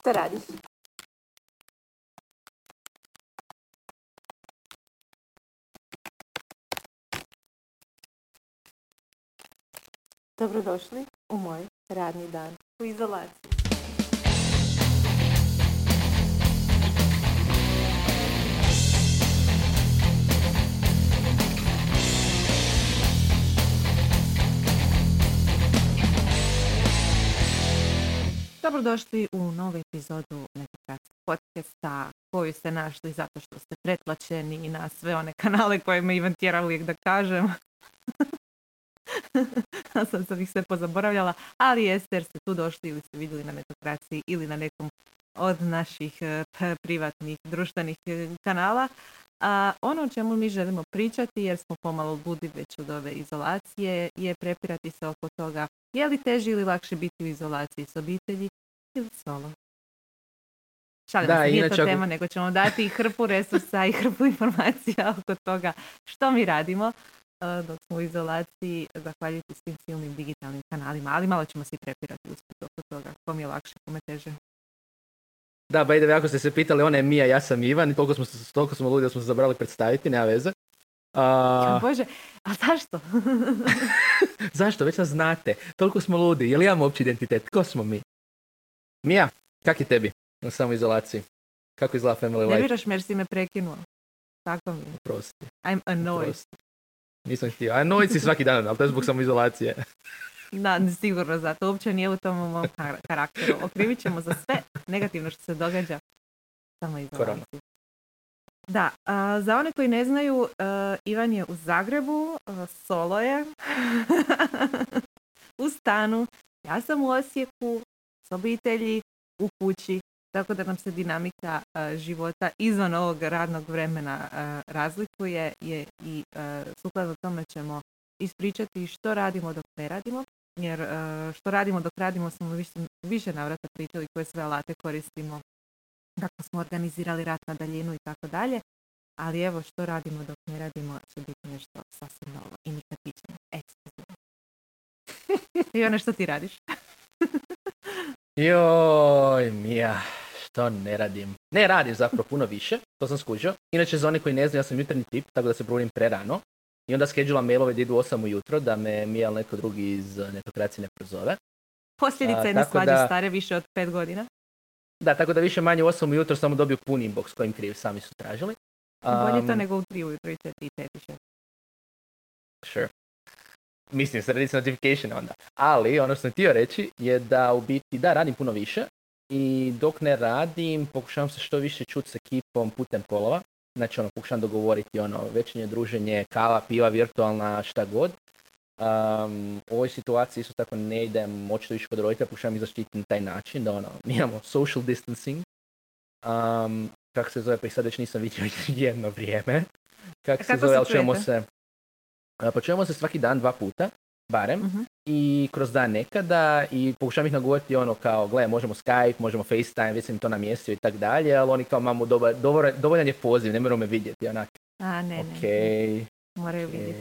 Šta radiš? Dobrodošli u moj radni dan u izolaciji. Dobrodošli u novu epizodu Nekakratskog podcasta koju ste našli zato što ste pretplaćeni na sve one kanale koje me Ivan tjera uvijek da kažem. A sad sam ih sve pozaboravljala, ali jeste jer ste tu došli ili ste vidjeli na Netokraciji ili na nekom od naših p- privatnih društvenih eh, kanala. A ono o čemu mi želimo pričati, jer smo pomalo ludi već od ove izolacije, je prepirati se oko toga je li teže ili lakše biti u izolaciji s obitelji ili solo. Šalim Da, se, nije inače to ako- tema, nego ćemo dati i hrpu resursa i hrpu informacija oko toga što mi radimo uh, dok smo u izolaciji, zahvaljujući svim silnim digitalnim kanalima, ali malo ćemo se i prepirati usput oko toga, ko mi je lakše, kome teže. Da, by the way, ako ste se pitali, ona je Mija, ja sam Ivan, i toliko smo, toliko smo ludi da smo se zabrali predstaviti, nema veze. A, Bože, a zašto? zašto? Već nas znate. Toliko smo ludi. Jel imamo opći identitet? Ko smo mi? Mija, kak je tebi na samoizolaciji? Kako izgleda family ne life? viraš me jer si me prekinuo. Tako mi je. Prosti, I'm annoyed. prosti. Nisam htio. A noć si svaki dan, ali to je zbog samoizolacije. Da, sigurno zato. Uopće nije u tom mom kar- karakteru. Okrivit ćemo za sve negativno što se događa. Samo Korona. izolaciji. Da, a, za one koji ne znaju, a, Ivan je u Zagrebu, a, solo je, u stanu, ja sam u Osijeku, s obitelji, u kući, tako da nam se dinamika a, života izvan ovog radnog vremena razlikuje je i sukladno tome ćemo ispričati što radimo dok ne radimo, jer a, što radimo dok radimo smo više, više navrata pričali koje sve alate koristimo kako smo organizirali rad na daljinu i tako dalje. Ali evo što radimo dok ne radimo će biti nešto sasvim novo i nikad pićemo. Ekskluzivno. I ono što ti radiš? Joj, Mija, što ne radim? Ne radim zapravo puno više, to sam skužio. Inače, za one koji ne znaju, ja sam jutarnji tip, tako da se probudim prerano. I onda skeđulam mailove da idu u 8 ujutro, da me Mija ili neko drugi iz eh, netokracije ne prozove. Posljedica jedne svađe da- stare više od pet godina. Da, tako da više manje u 8 ujutro samo dobiju pun inbox kojim kriv sami su tražili. Bolje to Um, nego u tri ujutro i četiri i pet i šest. Sure. Mislim, se radi s notification onda. Ali, ono što sam htio reći je da u biti, da, radim puno više i dok ne radim, pokušavam se što više čuti s ekipom putem polova. Znači, ono, pokušavam dogovoriti, ono, večernje druženje, kava, piva, virtualna, šta god. Um, u ovoj situaciji isto tako ne idem očito više kod roditelja, pokušavam ih zaštititi na taj način, da ono, mi imamo social distancing. Um, kako se zove, pa ih sad već nisam vidio jedno vrijeme. Kako A se kako zove, se ali čujemo se, a, pa čujemo se svaki dan dva puta, barem, Mhm. I kroz dan nekada i pokušavam ih nagovoriti ono kao, gle, možemo Skype, možemo FaceTime, već sam to namjestio i tak dalje, ali oni kao, mamo, dobar, dovoljan, dovoljan je poziv, ne moraju me vidjeti, onak, A, ne, ne. okej, Moraju vidjeti.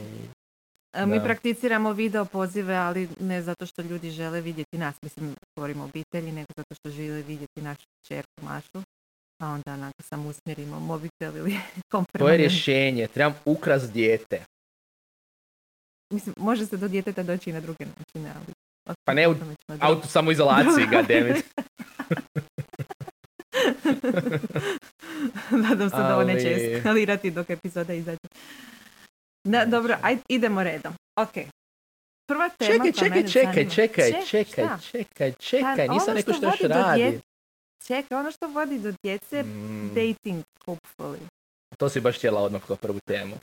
A, Mi Da. prakticiramo video pozive, ali ne zato što ljudi žele vidjeti nas, mislim, govorimo obitelji, nego zato što žele vidjeti našu čerku Mašu, a onda onako samo usmjerimo mobitel ili kom prema To je rješenje, trebam ukras dijete. Mislim, može se do djeteta doći i na druge načine, ali... Pa ne u. Auto samoizolaciji, goddammit. Nadam se da ovo neće Ali- eskalirati dok epizoda izađe. Na, dobro, ajde, idemo redom. Ok. Prva tema Čekaj, koja čekaj, čekaj, čekaj, Ček, čekaj, šta? čekaj, čekaj, Pa, nisam ono rekao što još radi. Čekaj, ono što vodi do djece, Mm, dating, hopefully. to si baš htjela odmah kao prvu temu.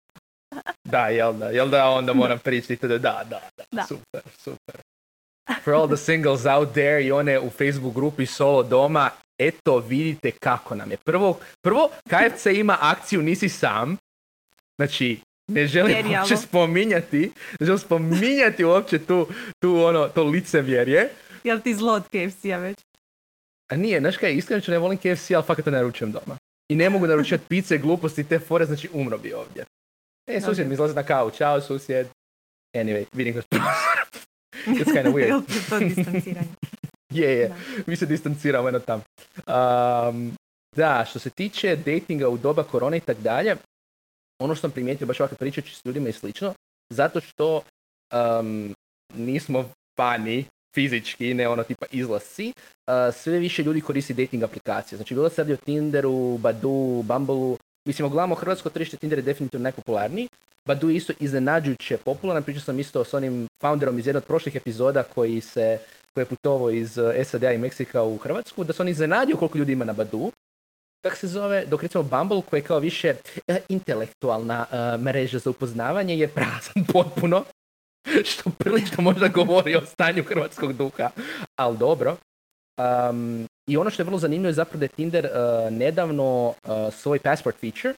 Da, jel da, jel da onda moram pričati da, da, da, da, Da. super, super. For all the singles out there i one u Facebook grupi Solo doma, eto vidite kako nam je. Prvo, prvo KFC ima akciju Nisi sam, znači ne želim Genijalno. uopće spominjati, ne želim spominjati uopće tu, tu ono, to licemjerje. Jel ti zlo od KFC-a već? A nije, znaš kaj, iskreno ću ne volim KFC, ali fakat to naručujem doma. I ne mogu naručivati pice, gluposti i te fore, znači umro bi ovdje. E, susjed mi izlazi na kavu, čao susjed. Anyway, vidim kroz prozor. It's kinda weird. Jel ti to distanciranje? je, je. Mi se distanciramo jedno tam. da, što se tiče datinga u doba korone i tak dalje, ono što sam primijetio baš ovako pričajući s ljudima i slično, zato što nismo fani fizički, ne ono tipa izlasci, sve više ljudi koristi dating aplikacije. Znači, bilo se radi o Tinderu, Badu, Bumbleu, Mislim, gledamo hrvatsko tržište, Tinder je definitivno najpopularniji. Badu je isto iznenađujuće popularan. Pričao sam isto s onim founderom iz jednog od prošlih epizoda koji se koji je putovao iz eh, SAD-a i Meksika u Hrvatsku, da se on iznenadio koliko ljudi ima na Badu. Kako se zove, dok recimo Bumble, koji je kao više eh, intelektualna uh, mreža za upoznavanje, je prazan potpuno. što prilično možda govori o stanju hrvatskog duha. Ali dobro. I ono što je vrlo zanimljivo je zapravo da je Tinder uh, nedavno uh, svoj passport feature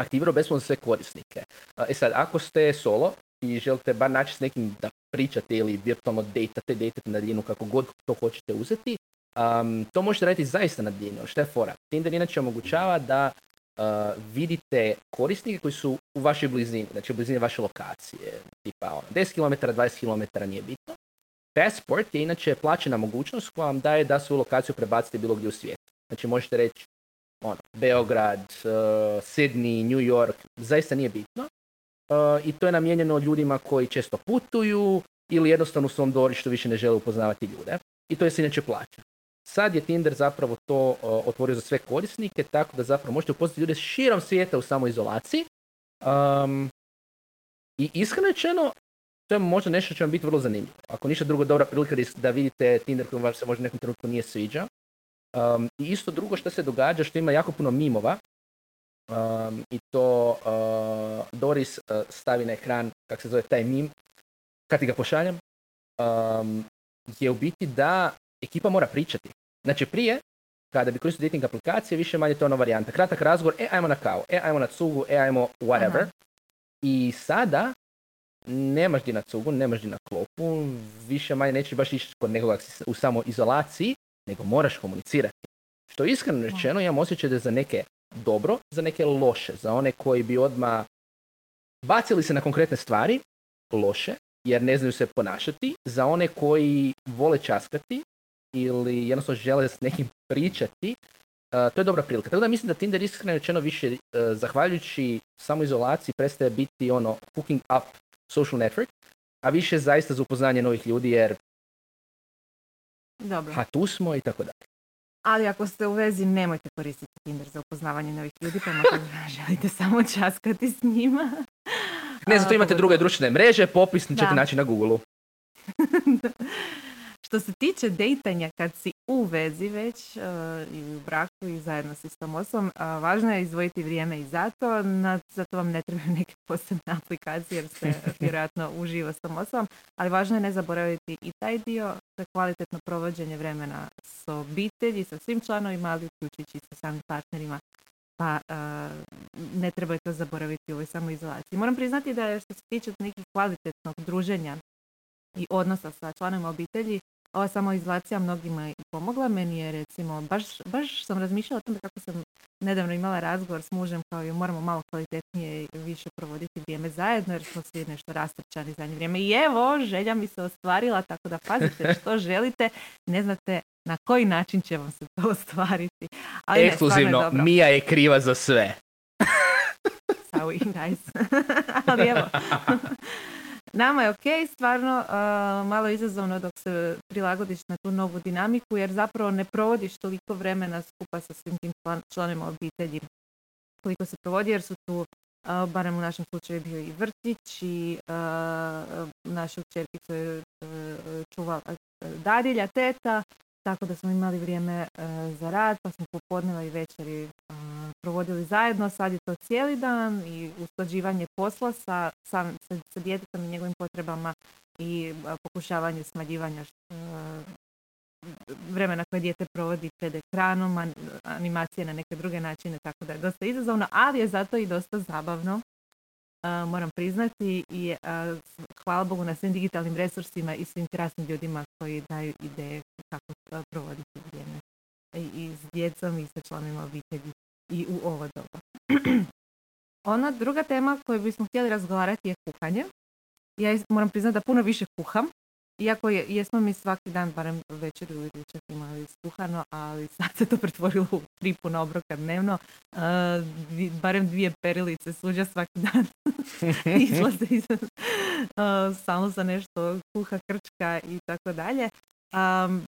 aktivirao besplatno sve korisnike. Uh, e sad, ako ste solo i želite bar naći s nekim da pričate ili virtualno datate, datate na daljinu kako god to hoćete uzeti, um, to možete raditi zaista na daljinu. Što je fora? Tinder inače omogućava da vidite korisnike koji su u vašoj blizini, znači u blizini vaše lokacije, tipa ono, 10 km, 20 km nije bitno. Passport je inače plaćena mogućnost koja vam daje da svoju lokaciju prebacite bilo gdje u svijetu. Znači možete reći ono, Beograd, uh, Sydney, New York, zaista nije bitno. Uh, I to je namijenjeno ljudima koji često putuju ili jednostavno u svom dvorištu više ne žele upoznavati ljude. I to je se inače plaća. Sad je Tinder zapravo to uh, otvorio za sve korisnike, tako da zapravo možete upoznati ljude širom svijeta u samoizolaciji. Um, I iskreno rečeno, to je možda nešto će vam biti vrlo zanimljivo. Ako ništa drugo, dobra prilika da vidite Tinder koji vam se možda nekom trenutku nije sviđa. Um, I isto drugo što se događa, što ima jako puno mimova, um, i to uh, Doris uh, stavi na ekran, kako se zove taj mim, kad ti ga pošaljem, um, je u biti da ekipa mora pričati. Znači prije, kada bi koristio dating aplikacije, više manje to ona varijanta. Kratak razgovor, e, ajmo na kavu, e, ajmo na cugu, e, ajmo whatever. I sada nemaš di na cugu, nemaš di na klopu, više manje nećeš baš ići kod nekoga u samo izolaciji, nego moraš komunicirati. Što iskreno rečeno, imam osjećaj da je za neke dobro, za neke loše, za one koji bi odmah bacili se na konkretne stvari, loše, jer ne znaju se ponašati, za one koji vole časkati ili jednostavno žele s nekim pričati, uh, to je dobra prilika. Tako da mislim da Tinder iskreno rečeno više, uh, zahvaljujući samoizolaciji, prestaje biti ono hooking up social network, a više zaista za upoznanje novih ljudi jer Dobro. ha tu smo i tako dalje. Ali ako ste u vezi, nemojte koristiti Tinder za upoznavanje novih ljudi, pa makar želite samo časkati s njima. Ne, zato imate druge društvene mreže, popis ćete naći na Google-u. Što se tiče dejtanja kad si u vezi već uh, i u braku i zajedno s istom osobom, važno je izdvojiti vrijeme i zato. Na, zato vam ne trebaju neke posebne aplikacije jer se vjerojatno uživa s tom osobom, ali važno je ne zaboraviti i taj dio, je kvalitetno provođenje vremena s obitelji, sa svim članovima, ali uključujući sa samim partnerima. Pa ne treba to zaboraviti u ovoj samoizolaciji. Moram priznati da je što se tiče nekih kvalitetnog druženja i odnosa sa članovima obitelji, ova samoizolacija mnogima i pomogla. Meni je recimo, baš, baš sam razmišljala o tome kako sam nedavno imala razgovor s mužem kao i moramo malo kvalitetnije više provoditi vrijeme zajedno jer smo svi nešto rastrčani zadnje vrijeme. I evo, želja mi se ostvarila, tako da pazite što želite, ne znate na koji način će vam se to ostvariti. Ali Ekskluzivno, je Mija je kriva za sve. Sorry, guys. Ali evo, Nama je ok, stvarno malo izazovno dok se prilagodiš na tu novu dinamiku jer zapravo ne provodiš toliko vremena skupa sa svim tim članima obitelji koliko se provodi jer su tu barem u našem slučaju bio i vrtić i našu čerkicu je čuvala dadilja, teta, tako da smo imali vrijeme e, za rad, pa smo popodneva i večeri e, provodili zajedno. Sad je to cijeli dan i usklađivanje posla sa, sa, sa djetetom i njegovim potrebama i e, pokušavanje smanjivanja vremena koje dijete provodi pred ekranom, animacije na neke druge načine, tako da je dosta izazovno, ali je zato i dosta zabavno moram priznati i hvala Bogu na svim digitalnim resursima i svim krasnim ljudima koji daju ideje kako provoditi vrijeme i s djecom i sa članovima obitelji i u ovo doba. Ona druga tema koju bismo htjeli razgovarati je kuhanje. Ja moram priznati da puno više kuham iako je, jesmo mi svaki dan, barem večer ili ručak imali skuhano, ali sad se to pretvorilo u tri puna obroka dnevno. Uh, dvi- barem dvije perilice suđa svaki dan izlaze iz, uh, samo za nešto kuha, krčka i tako dalje. Um,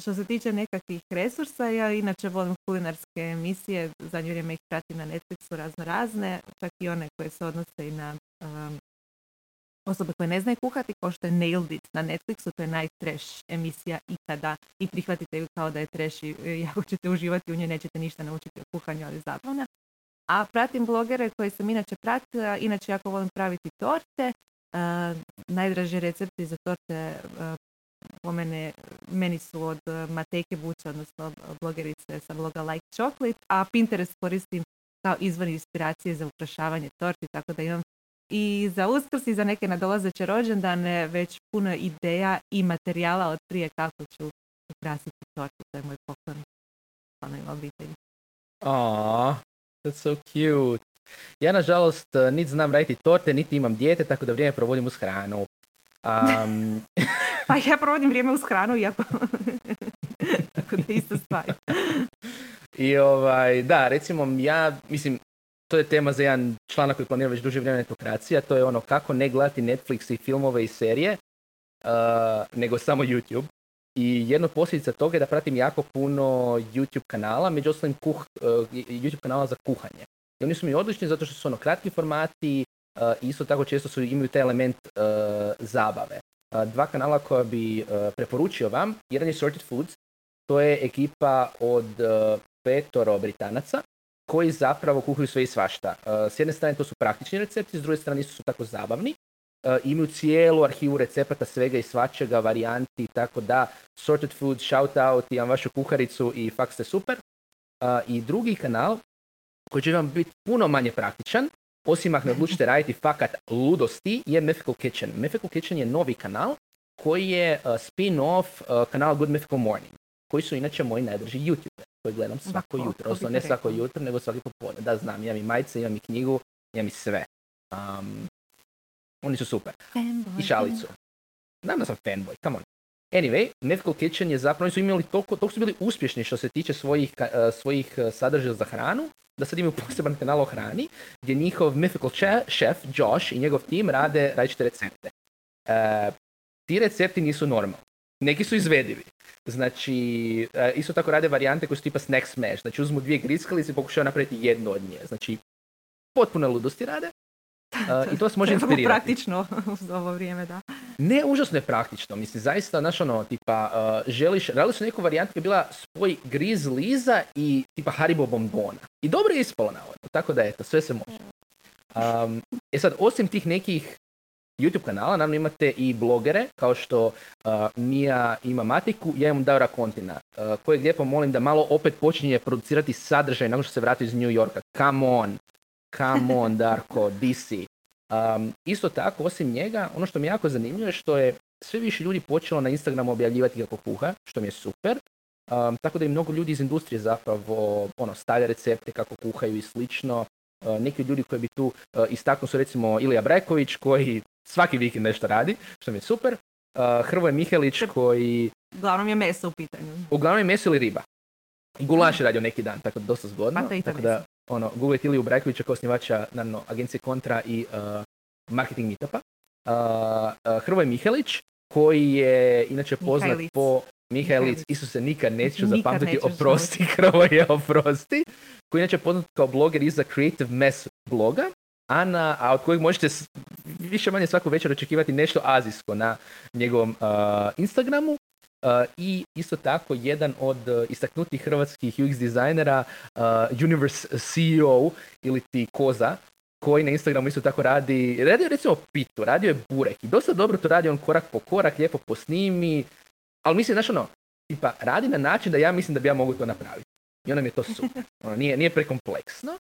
što se tiče nekakvih resursa, ja inače volim kulinarske emisije, zadnje vrijeme ih pratim na Netflixu razno razne, čak i one koje se odnose i na um, osobe koje ne znaju kuhati, kao što je Nailed It na Netflixu, to je najtrash emisija ikada i prihvatite ju kao da je trash i e, ako ćete uživati u njoj nećete ništa naučiti o kuhanju, ali zabavna. A pratim blogere koje sam inače pratila, inače jako volim praviti torte, Uh, najdraži recepti za torte uh, po mene, meni su od Matejke Buče, odnosno blogerice sa bloga Like Chocolate, a Pinterest koristim kao izvor inspiracije za ukrašavanje torti, tako da imam i za uskrs i za neke nadolazeće rođendane već puno ideja i materijala od prije kako ću ukrasiti tortu. To je moj poklon članovima obitelji. Aw, that's so cute. Ja, nažalost, eh, niti znam raditi torte, niti imam dijete, tako da vrijeme provodim uz hranu. Um, Pa ja provodim vrijeme uz hranu, iako... tako da je ista stvar. I ovaj, da, recimo ja, mislim, to je tema za jedan članak koji planira već duže vrijeme netokracija, to je ono kako ne gledati Netflix i filmove i serije, uh, nego samo YouTube. I jedna od posljedica toga je da pratim jako puno YouTube kanala, među ostalim kuh, uh, YouTube kanala za kuhanje. I oni su mi odlični zato što su ono kratki formati uh, i isto tako često su imaju taj element uh, zabave. Uh, dva kanala koja bi uh, preporučio vam, jedan je Sorted Foods, to je ekipa od petoro Britanaca koji zapravo kuhaju sve i svašta. Uh, s jedne strane to su praktični recepti, s druge strane isto su tako zabavni. Uh, imaju cijelu arhivu recepata svega i svačega, varijanti, tako da Sorted Food, shout out, imam vašu kuharicu i fakt ste super. Uh, I drugi kanal koji će vam biti puno manje praktičan, osim ako ne odlučite raditi fakat ludosti, je Mythical Kitchen. Mythical Kitchen je novi kanal koji je spin-off kanala Good Mythical Morning, koji su inače moji najdrži YouTube koji gledam svako ko- jutro, odnosno ne svako jutro, nego svaki popodne. Da, znam, imam i majice, imam i knjigu, imam i sve. Um, oni su super. I šalicu. Znam da sam fanboy, come on. Anyway, Mythical Kitchen je zapravo, oni su imali toliko, toliko su bili uspješni što se tiče svojih, eh, svojih eh, sadržaja za hranu, da sad imaju poseban kanal o hrani, gdje njihov Mythical che- chef, Josh, i njegov tim rade različite recepte. Eh, ti recepti nisu normalni. Neki su izvedivi. Znači, eh, isto tako rade varijante koje su tipa snack smash. Znači, uzmu dvije grickalice i pokušaju napraviti jednu od nje. Znači, potpuno ludosti rade. Eh, I to se može Vrlo inspirirati. praktično u ovo vrijeme, da. Ne, užasno je praktično. Mislim, zaista, znaš ono, tipa, uh, želiš, radili su neku varijantu koja je bila spoj Griz Liza i tipa Haribo bombona. I dobro je ispalo navodno, tako da eto, sve se može. Um, e sad, osim tih nekih YouTube kanala, naravno imate i blogere, kao što uh, Mija ima Matiku, ja imam Daura Kontina, uh, kojeg lijepo molim da malo opet počinje producirati sadržaj nakon što se vrati iz New Yorka. Come on, come on, Darko, si? Um, isto tako, osim njega, ono što mi jako zanimljivo je što je sve više ljudi počelo na Instagramu objavljivati kako kuha, što mi je super. Um, tako da i mnogo ljudi iz industrije zapravo ono, stavlja recepte kako kuhaju i slično. Uh, neki ljudi koji bi tu uh, istaknuo su recimo Ilija Brajković koji svaki vikend nešto radi, što mi je super. Uh, Hrvoje Mihelić koji Uglavnom je meso u pitanju. uglavnom je meso ili riba. I gulaš je radio neki dan, tako da dosta zgodno. Pa tako da, ono, googlite Iliju Brajkovića kao osnivača, naravno, agencije Kontra i uh, marketing meetupa. Uh, uh, Hrvoje Mihelić, koji je inače poznat Mihajlic. po Mihajlic. Isuse, nikad neću Nikad zapamtiti, nećeš oprosti, Hrvoje, oprosti, koji je inače poznat kao bloger iza Creative Mess bloga, a, na, a od kojeg možete više manje svaku večer očekivati nešto azijsko na njegovom uh, Instagramu. Uh, I isto tako jedan od uh, istaknutih hrvatskih UX dizajnera, uh, Universe CEO ili ti Koza, koji na Instagramu isto tako radi, radio recimo pitu, radio je burek i dosta dobro to radi on korak po korak, lijepo posnimi, ali mislim, znaš ono, tipa, radi na način da ja mislim da bi ja mogu to napraviti. I onda mi je to super. Ono, nije, nije prekompleksno.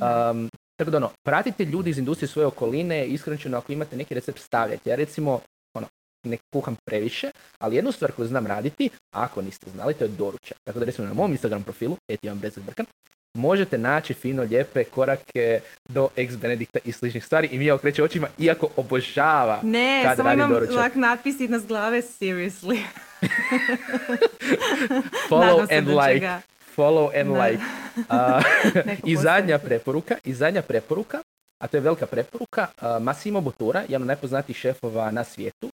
Um, tako da ono, pratite ljudi iz industrije svoje okoline, iskreno ako imate neki recept stavljajte. Ja recimo, ono, ne kuham previše, ali jednu stvar koju znam raditi, ako niste znali, to je doručak. Tako da recimo na mom Instagram profilu, etivan Brkan, možete naći fino lijepe korake do ex Benedikta i sličnih stvari i mi je okreće očima, iako obožava ne, kad samo radi imam doručak. lak natpis iznad glave, seriously. Follow and like. ga- Follow and Da. like. A, Neko I zadnja preporuka, i zadnja preporuka, a to je velika preporuka, a, Massimo Bottura, jedan od najpoznatijih šefova na svijetu,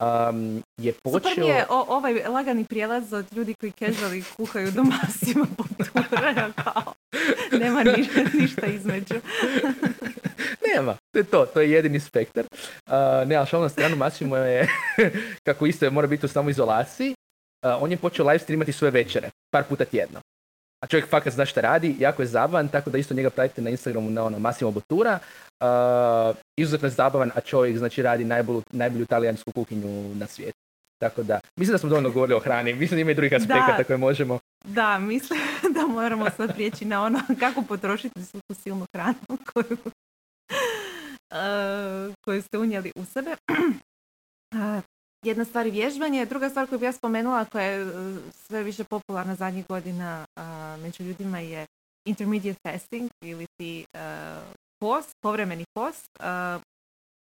am, je počeo... Super mi je o- ovaj lagani prijelaz od ljudi koji casually kuhaju do masima poptura, kao nema ništa, ništa između. Nema, to je to, to je jedini spektar. Uh, ne, ali šal na stranu, Massimo je, kako isto je, mora biti u samoizolaciji, uh, on je počeo live streamati svoje večere, par puta tjedno. A čovjek fakat zna šta radi, jako je zabavan, tako da isto njega pratite na Instagramu na ono Massimo Bottura. Uh, izuzetno je zabavan, a čovjek znači radi najbolju, najbolju talijansku kuhinju na svijetu. Tako da, mislim da smo dovoljno govorili o hrani, mislim da ima i drugih aspekata koje možemo. Da, mislim da moramo sad prijeći na ono kako potrošiti svu tu silnu hranu koju, uh, koju ste unijeli u sebe. Uh, Jedna stvar je vježbanje, druga stvar koju bi ja spomenula koja je uh, sve više popularna zadnjih godina među ljudima je intermediate fasting ili ti uh, post, povremeni post. Uh,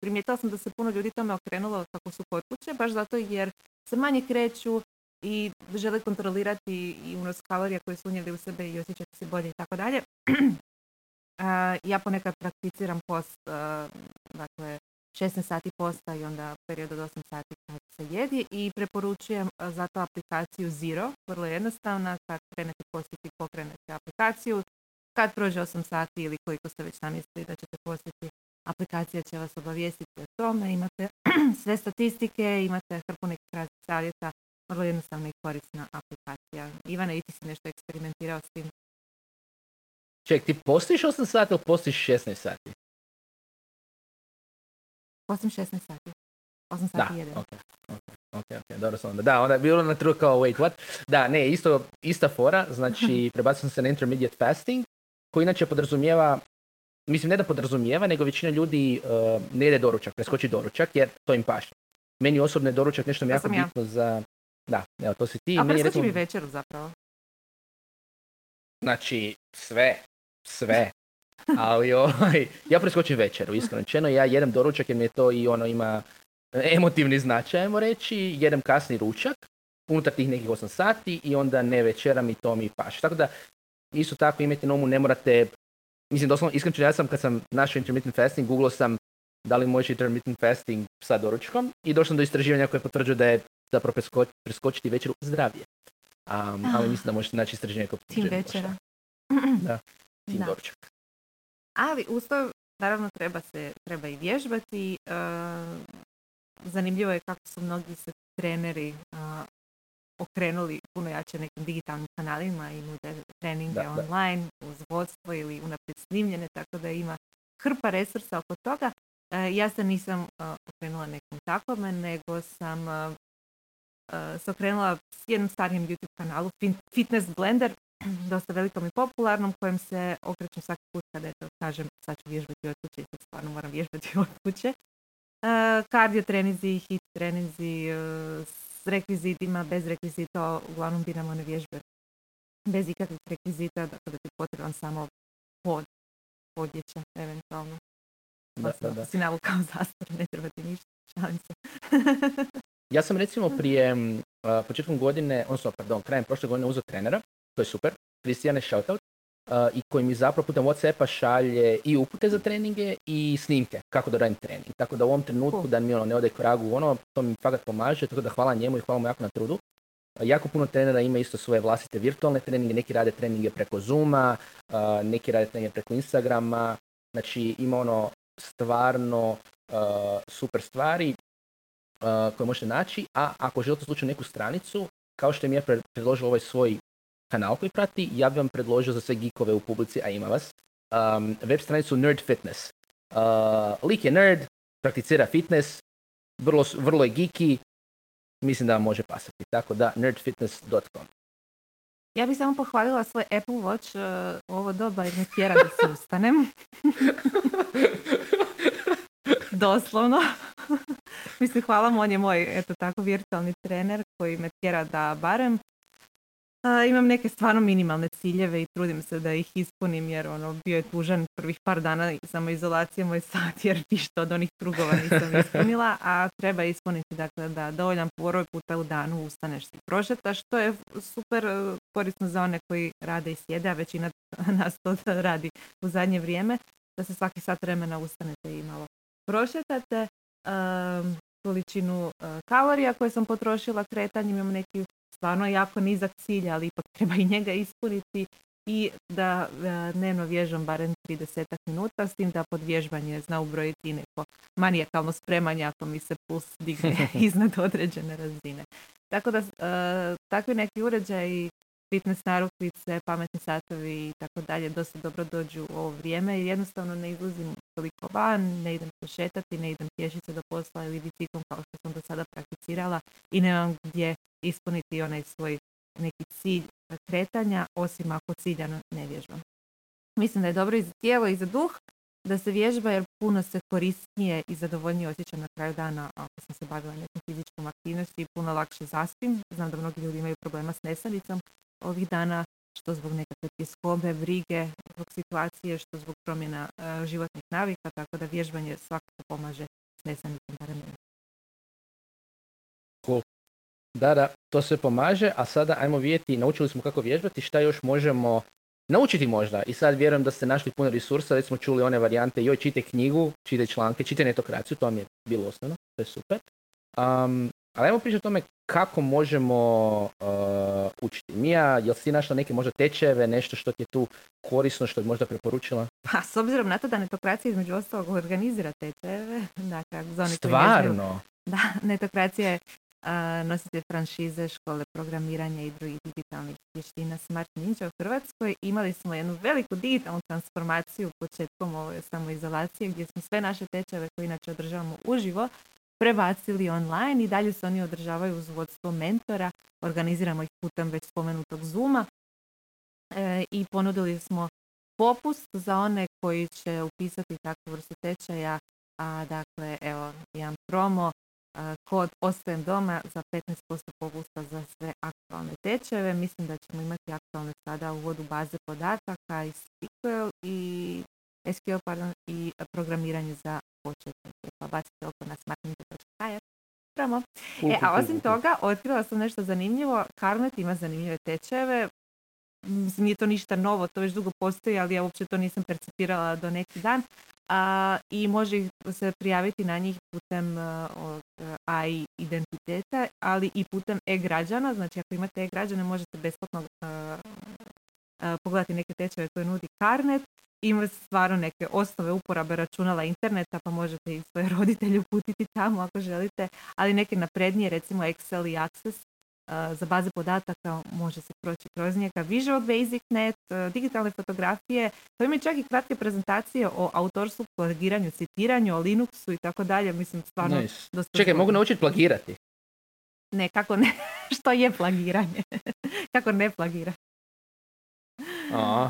primijetila sam da se puno ljudi tome okrenulo kako su kod kuće, baš zato jer se manje kreću i žele kontrolirati i unos kalorija koje su unijeli u sebe i osjećati se bolje i tako dalje. A, Ja ponekad prakticiram post, a, dakle 16 sati posta i onda period od 8 sati kad se jedi i preporučujem a, zato aplikaciju Zero, vrlo je jednostavna, kad krenete postiti pokrenete aplikaciju, kad prođe 8 sati ili koliko ste već namislili da ćete postiti, aplikacija će vas obavijestiti o tome, imate sve statistike, imate hrpu nekih raznih savjeta, vrlo jednostavna i korisna aplikacija. Ivane, i ti si nešto eksperimentirao s tim? Ček, ti postiš 8 sati ili postiš 16 sati? Osim 16 sati. 8 Da, sati jedan. ok, ok, ok, ok, dobro sam onda. Da, onda je bilo na tru kao, wait, what? Da, ne, isto, ista fora, znači prebacio sam se na intermediate fasting, koji inače podrazumijeva, mislim ne da podrazumijeva, nego većina ljudi uh, ne jede doručak, preskoči doručak, jer to im paše. Meni osobno je doručak nešto mi jako ja. bitno za... Da, evo, to si ti. A preskoči mi recimo- večeru zapravo. Znači, sve, sve. Ali ovaj, ja preskočim večeru, iskreno. Ja jedem doručak jer mi je to i ono ima emotivni značaj, ajmo reći. Jedem kasni ručak, unutar tih nekih 8 sati i onda ne večeram i to mi paše. Tako da, isto tako imajte na umu, ne morate, mislim doslovno, iskreno ja sam kad sam našao intermittent fasting, googlao sam da li možeš intermittent fasting sa doručkom i došao sam do istraživanja koje potvrđuje da je zapravo presko- preskočiti večeru zdravije. Um, ali Ah. mislim da možete naći istraživanje koje Tim potvrđuje večera. Da. Tim Da. doručak. Ali uz to, naravno, treba se, treba i vježbati. e, zanimljivo je kako su mnogi se treneri e, okrenuli puno jače nekim digitalnim kanalima i nude treninge Da, da. online uz vodstvo ili unaprijed snimljene, tako da ima hrpa resursa oko toga. E, ja se nisam okrenula nekom takvome, nego sam se okrenula s jednom starijem YouTube kanalu, Fitness Blender, dosta velikom i popularnom, kojem se okrećem svaki put kada eto, kažem sad ću vježbati od kuće i sad stvarno moram vježbati od kuće. E, kardio trenizi, hit trenizi, e, s rekvizitima, bez rekvizita, uglavnom biram one vježbe bez ikakvih rekvizita, dakle da ti potreban samo pod, podjeća, eventualno. Da, da, ako da. si navukao zastor, ne treba ti ništa, šalim se. Ja sam recimo prije početkom godine, odnosno pardon, krajem prošle godine uzeo trenera, to je super, Kristijane shoutout, a, i koji mi zapravo putem Whatsappa šalje i upute za treninge i snimke kako da radim trening. Tako da u ovom trenutku Cool. da mi ono ne ode k vragu ono, to mi fakat pomaže, tako da hvala njemu i hvala mu jako na trudu. A, Jako puno trenera ima isto svoje vlastite virtualne treninge, neki rade treninge preko Zooma, a, neki rade treninge preko Instagrama, znači ima ono stvarno a, super stvari uh, koje možete naći, a ako želite slučajno neku stranicu, kao što im je pre- predložio ovaj svoj kanal koji prati, ja bi vam predložio za sve geekove u publici, a ima vas, um, web stranicu Nerd Fitness. Uh, lik je nerd, prakticira fitness, vrlo, vrlo je geeky, mislim da vam može pasati. Tako da, nerdfitness.com. Ja bih samo pohvalila svoj Apple Watch e, u ovo doba jer me tjera da se ustanem. Doslovno. Mislim, hvala mu, on je moj, eto tako, virtualni trener koji me tjera da barem imam neke stvarno minimalne ciljeve i trudim se da ih ispunim jer ono bio je tužan prvih par dana samoizolacije moj sat jer ništa od onih krugova nisam ispunila, a treba ispuniti dakle da dovoljan poroj puta u danu ustaneš i prošetaš, što je super e, korisno za one koji rade i sjede, a većina nas to radi u zadnje vrijeme, da se svaki sat vremena ustanete i malo prošetate. količinu uh, kalorija koje sam potrošila kretanjem, imam neki stvarno jako nizak cilj, ali ipak treba i njega ispuniti i da e, dnevno vježam barem 30 minuta, s tim da pod vježbanje zna ubrojiti neko manijakalno spremanje ako mi se puls digne iznad određene razine. Tako da e, takvi neki uređaji fitness narukvice, pametni satovi i tako dalje dosta dobro dođu u ovo vrijeme i jednostavno ne izlazim toliko van, ne idem se šetati, ne idem pješice do posla ili biciklom kao što sam do sada prakticirala i nemam gdje ispuniti onaj svoj neki cilj kretanja, osim ako ciljano ne vježbam. Mislim da je dobro i za tijelo i za duh da se vježba jer puno se korisnije i zadovoljnije osjećam na kraju dana ako sam se bavila nekom fizičkom aktivnosti i puno lakše zaspim. Znam da mnogi ljudi imaju problema s nesanicom ovih dana što zbog nekakve tjeskobe, brige, zbog situacije, što zbog promjena e, životnih navika, tako da vježbanje svakako pomaže s nesanicom barem Cool. Da, da, to sve pomaže, a sada ajmo vidjeti, naučili smo kako vježbati, šta još možemo naučiti možda. I sad vjerujem da ste našli puno resursa, već smo čuli one varijante, joj čite knjigu, čite članke, čite netokraciju, to vam je bilo osnovno, to je super. Um, ali ajmo pričati o tome kako možemo uh, učiti. Mija, jel si našla neke možda tečajeve, nešto što ti je tu korisno, što bi možda preporučila? Pa, s obzirom na to da netokracija između ostalog organizira tečajeve, dakle, za Stvarno? Da, netokracija je nositelj franšize škole programiranja i drugih digitalnih vještina Smart Ninja u Hrvatskoj. Imali smo jednu veliku digitalnu transformaciju početkom ove samoizolacije gdje smo sve naše tečajeve koje inače održavamo uživo prebacili online i dalje se oni održavaju uz vodstvo mentora. Organiziramo ih putem već spomenutog Zuma e, i ponudili smo popust za one koji će upisati takvu vrstu tečaja. A, dakle, evo, jedan promo kod Ostajem doma za 15% popusta za sve aktualne tečajeve. Mislim da ćemo imati aktualne sada u vodu baze podataka i SQL i SQL pardon, i programiranje za početnike. Pa bacite oko na smartmedia.hr. E, a osim toga, otkrila sam nešto zanimljivo. Carnet ima zanimljive tečajeve. Nije to ništa novo, to već dugo postoji, ali ja uopće to nisam percipirala do neki dan a, i može se prijaviti na njih putem uh, AI identiteta, ali i putem e-građana. Znači ako imate e-građane možete besplatno pogledati neke tečajeve koje nudi Carnet. Ima stvarno neke osnove uporabe računala interneta, pa možete i svoje roditelje uputiti tamo ako želite, ali neke naprednije, recimo Excel i Access, za baze podataka može se proći kroz njega. Visual Basic Net, digitalne fotografije, to ima čak i kratke prezentacije o autorstvu, plagiranju, citiranju, o Linuxu i tako dalje. Mislim, stvarno... Nice. Čekaj, mogu naučiti plagirati? Ne, kako ne? Što je plagiranje? kako ne plagirati? A,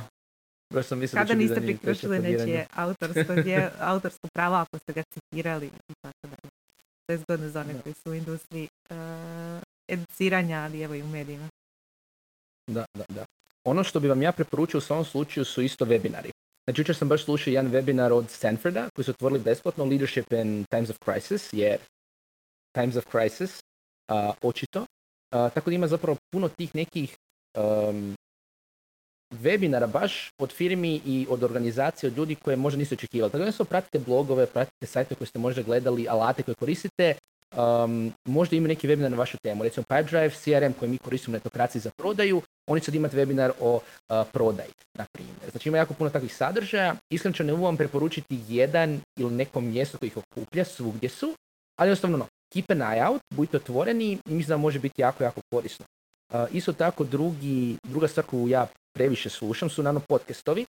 sam mislila Kada niste priključili nečije autorsko, autorsko pravo ako ste ga citirali i tako dalje. To je zgodno za one koji su u industriji educiranja, ali evo i u medijima. Da, da, da. Ono što bi vam ja preporučio u svom slučaju su isto webinari. Znači, jučer sam baš slušao jedan webinar od Stanforda koji su otvorili besplatno Leadership in Times of Crisis, jer Times of Crisis, uh, očito. Uh, tako da ima zapravo puno tih nekih um, webinara baš od firmi i od organizacije, od ljudi koje možda niste očekivali. Tako da pratite blogove, pratite sajte koje ste možda gledali, alate koje koristite, um, možda ima neki webinar na vašu temu. Recimo Pipedrive, CRM koji mi koristimo na etokraciji za prodaju, oni sad imati webinar o uh, prodaji, na primjer. Znači ima jako puno takvih sadržaja. Iskreno ću ne vam preporučiti jedan ili neko mjesto koji ih okuplja, svugdje su, ali jednostavno no, keep an eye out, budite otvoreni mislim da može biti jako, jako korisno. Uh, isto tako drugi, druga stvar koju ja previše slušam su naravno podcastovi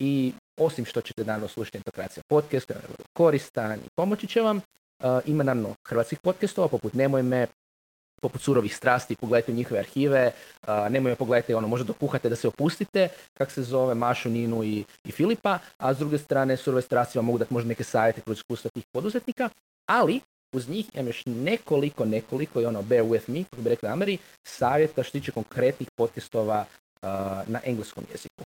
i osim što ćete naravno slušati Intokracija podcast, koristan i pomoći će vam, ima naravno hrvatskih podcastova, poput Nemoj me, poput surovih strasti, pogledajte njihove arhive, uh, nemoj me pogledajte, ono, možda dokuhate da se opustite, kak se zove Mašu, Ninu i, i Filipa, a s druge strane surove strasti vam mogu dati možda neke savjete kroz iskustva tih poduzetnika, ali uz njih imam još nekoliko, nekoliko, i ono, bear with me, kako bi rekli Ameri, savjeta što tiče konkretnih podcastova uh, na engleskom jeziku.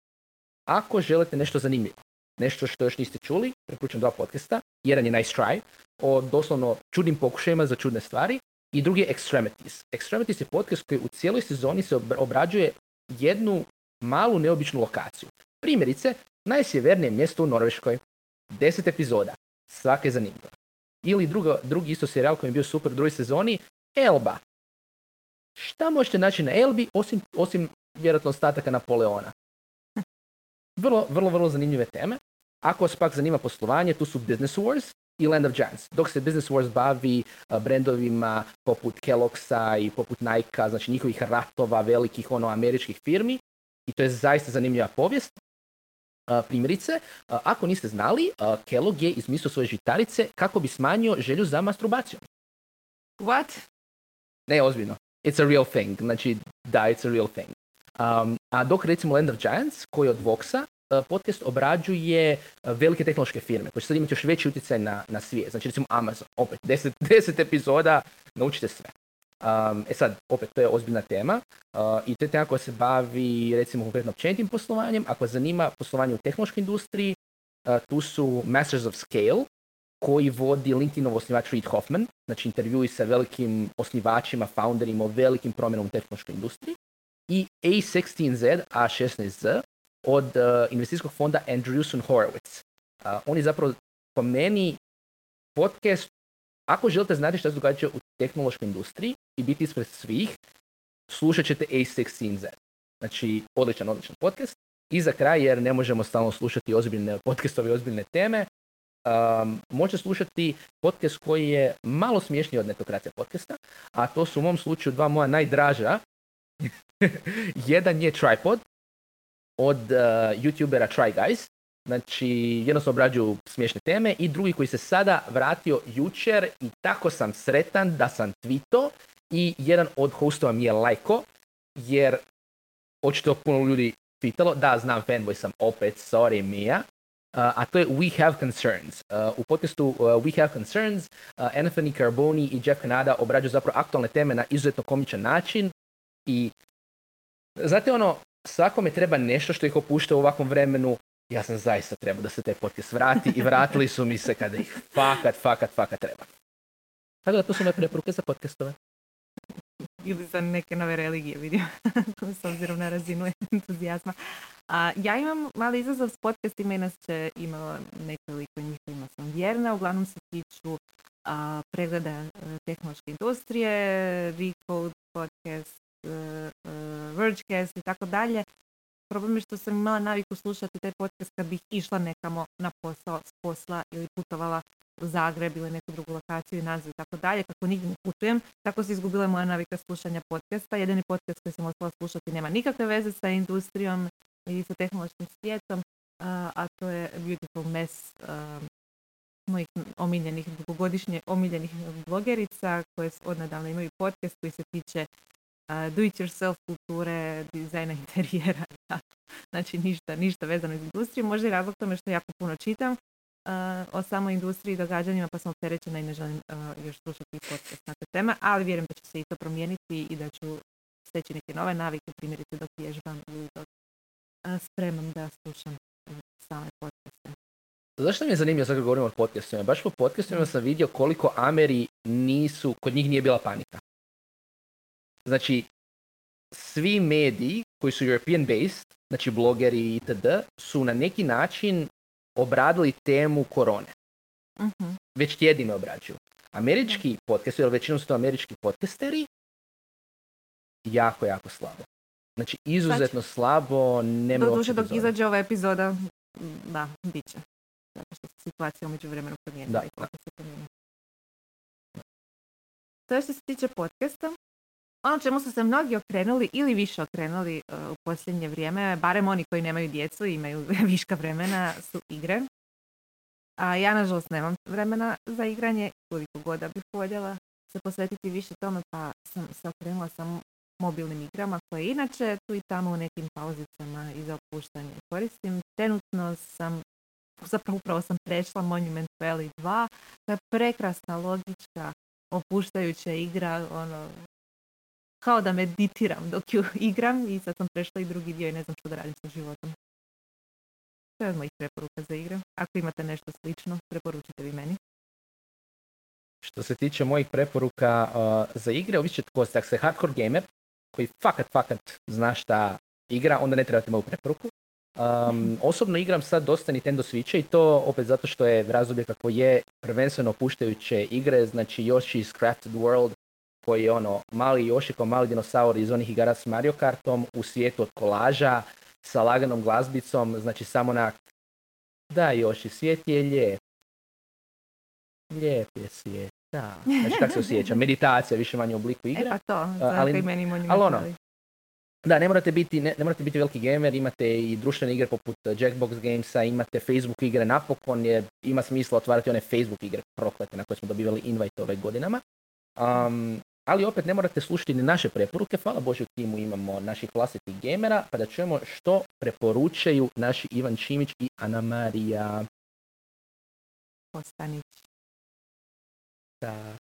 Ako želite nešto zanimljivo, nešto što još niste čuli, preporučam dva podcasta. Jedan je Nice Try, o doslovno čudnim pokušajima za čudne stvari, i drugi je Extremities. Extremities je podcast koji u cijeloj sezoni se obrađuje jednu malu neobičnu lokaciju. Primjerice, najsjevernije mjesto u Norveškoj. Deset epizoda. Svake zanimljivo. Ili drugo, drugi isto serijal koji je bio super u drugoj sezoni, Elba. Šta možete naći na Elbi osim, osim vjerojatno ostataka Napoleona? Vrlo, vrlo, vrlo zanimljive teme. Ako vas pak zanima poslovanje, tu su Business Wars i Land of Giants. Dok se Business Wars bavi brendovima poput Kelloggsa i poput Nike, znači njihovih ratova velikih ono američkih firmi, i to je zaista zanimljiva povijest. primjerice, ako niste znali, Kellogg je izmislio svoje žitarice kako bi smanjio želju za masturbacijom. What? Ne, ozbiljno. It's a real thing. Znači, da, it's a real thing. Um, a dok recimo Land of Giants, koji je od Voxa, podcast obrađuje velike tehnološke firme koje će sad imati još veći utjecaj na, na svijet. Znači recimo Amazon, opet deset, deset epizoda, naučite sve. Um, e sad, opet, to je ozbiljna tema uh, i to je tema koja se bavi recimo konkretno općenitim poslovanjem. Ako zanima poslovanje u tehnološkoj industriji, uh, tu su Masters of Scale, koji vodi LinkedInov osnivač Reid Hoffman, znači intervjui sa velikim osnivačima, founderima o velikim promjenama u tehnološkoj industriji. I A16Z, A16Z, od uh, investicijskog fonda Andreessen Horowitz. Uh, on je zapravo po meni podcast ako želite znati što se događa u tehnološkoj industriji i biti ispred svih, slušat ćete A16Z. Znači, odličan, odličan podcast. I za kraj, jer ne možemo stalno slušati ozbiljne podcastove ozbiljne teme, um, možete slušati podcast koji je malo smješniji od netokracija podcasta, a to su u mom slučaju dva moja najdraža. Jedan je Tripod od uh, youtubera Try Guys, Znači, jednostavno obrađuju smiješne teme i drugi koji se sada vratio jučer i tako sam sretan da sam twito i jedan od hostova mi je lajko, jer očito puno ljudi pitalo, da znam fanboy sam opet, sorry Mia, uh, a to je We Have Concerns. Uh, u podcastu uh, We Have Concerns Anthony Carboni i Jeff Canada obrađuju zapravo aktualne teme na izuzetno komičan način i znate ono, svakome treba nešto što ih opušta u ovakvom vremenu, ja sam zaista trebao da se taj podcast vrati i vratili su mi se kada ih fakat, fakat, fakat treba. Tako da to su moje preporuke za podcastove. Ili za neke nove religije, vidio, s obzirom na razinu entuzijazma. A, ja imam mali izazov s podcastima, inače imala nekoliko njih kojima sam vjerna. Uglavnom se tiču pregleda e, tehnološke industrije, Recode podcast, Vergecast i tako dalje. Problem je što sam imala naviku slušati taj podcast kad bih išla nekamo na posao s posla ili putovala u Zagreb ili neku drugu lokaciju i naziv i tako dalje. Kako nigdje ne putujem, tako se izgubila moja navika slušanja podcasta. Jedini podcast koji sam ostala slušati nema nikakve veze sa industrijom i sa tehnološkim svijetom, a to je Beautiful Mess mojih omiljenih, dugogodišnje omiljenih blogerica koje odnedavno imaju podcast koji se tiče do it yourself kulture, dizajna interijera. Znači ništa, ništa vezano iz industrije. Možda i razlog tome što jako puno čitam o samoj industriji i događanjima pa sam opterećena i ne želim još slušati podcast na te teme, ali vjerujem da će se i to promijeniti i da ću steći neke nove navike, primjerice dok vježbam ili dok spremam da slušam same podcaste. Zašto mi je zanimljivo sad govorimo o podcastima? Baš po podcastima sam vidio koliko Ameri nisu, kod njih nije bila panika. Znači, svi mediji koji su European based, znači blogeri itd., su na neki način obradili temu korone. Uh-huh. Već tjedino obrađuju. Američki podcast, jer većinom su to američki podcasteri, jako, jako slabo. Znači, izuzetno znači, slabo, nema Do duše dok izađe ova epizoda, da, bit će. Zato što se situacija umeđu vremenu promijenila da, i da. se promijenila. To što se tiče podcasta, ono čemu su se mnogi okrenuli ili više okrenuli uh, u posljednje vrijeme, barem oni koji nemaju djecu i imaju viška vremena, su igre. A ja nažalost nemam vremena za igranje, koliko god da bih voljela se posvetiti više tome, pa sam se okrenula sa mobilnim igrama koje inače tu i tamo u nekim pauzicama i za opuštanje koristim. Trenutno sam zapravo upravo sam prešla Monument Valley 2, to je prekrasna, logička, opuštajuća igra, ono, kao da meditiram dok ju igram i sad sam prešla i drugi dio i ne znam što da radim sa životom. To je od mojih preporuka za igre. Ako imate nešto slično, preporučite vi meni. Što se tiče mojih preporuka uh, za igre, ovisite tko ste. Ako ste hardcore gamer, koji fakat, fakat zna šta igra, onda ne trebate moju preporuku. Um, osobno igram sad dosta Nintendo Switcha i to opet zato što je razdoblje kako je prvenstveno opuštajuće igre, znači Yoshi's Crafted World, koji je ono mali Yoshi kao mali dinosaur iz onih igara s Mario Kartom u svijetu od kolaža sa laganom glazbicom, znači samo na da Yoshi, svijet je lijep. Lijep je svijet, da. Znači kako se osjeća, meditacija više manje u obliku igre. E pa to, ali, meni ali ono, da, ne morate, biti, ne, ne, morate biti veliki gamer, imate i društvene igre poput Jackbox Gamesa, imate Facebook igre napokon, je, ima smisla otvarati one Facebook igre proklete na koje smo dobivali invite ove godinama. Um, ali opet ne morate slušati ni naše preporuke, hvala Bože u timu imamo naših vlastitih gamera, pa da čujemo što preporučaju naši Ivan Čimić i Ana Marija. Ostanić. Da.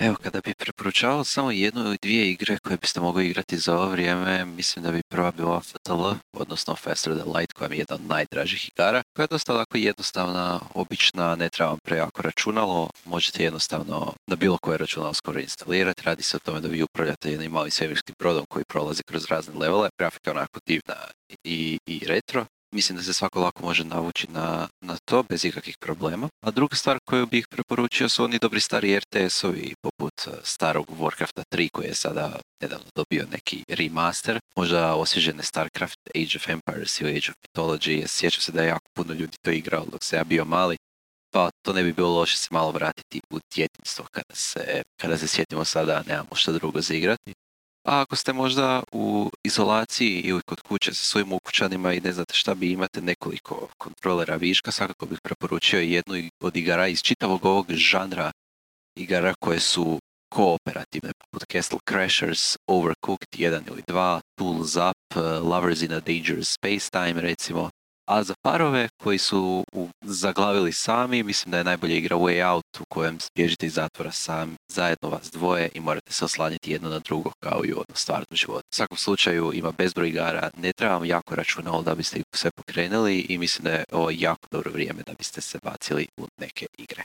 Evo, kada bi preporučavao samo jednu ili dvije igre koje biste mogli igrati za ovo vrijeme, mislim da bi prva bila FTL, odnosno Faster Than Light, koja mi je jedna od najdražih igara, koja je dosta lako jednostavna, obična, ne treba vam prejako računalo, možete jednostavno na bilo koje računalo skoro instalirati, radi se o tome da vi upravljate jednim malim svemirskim brodom koji prolazi kroz razne levele, grafika onako divna i retro, mislim da se svako lako može navući na, na to bez ikakvih problema. A druga stvar koju bih preporučio su oni dobri stari RTS-ovi poput e, starog Warcrafta 3 koji je sada nedavno dobio neki remaster, možda osvježene Starcraft, Age of Empires ili Age of Mythology. Sjećam se da je jako puno ljudi to igrao dok se ja bio mali, pa to ne bi bilo loše se malo vratiti u djetinstvo kada se, kada se sjetimo sada nemamo što drugo za igrati. A ako ste možda u izolaciji ili kod kuće sa svojim ukućanima i ne znate šta bi imate nekoliko kontrolera viška, svakako bih preporučio jednu od igara iz čitavog ovog žanra igara koje su kooperativne, poput Castle Crashers, Overcooked 1 ili 2, Tools Up, Lovers in a Dangerous Space Time recimo, a za parove koji su zaglavili sami, mislim da je najbolja igra Way Out u kojem bježite iz zatvora sami, zajedno vas dvoje i morate se oslanjati jedno na drugo kao i u ono stvarnom životu. U svakom slučaju ima bezbroj igara, ne treba vam jako računalo da biste sve pokrenuli i mislim da je ovo jako dobro vrijeme da biste se bacili u neke igre.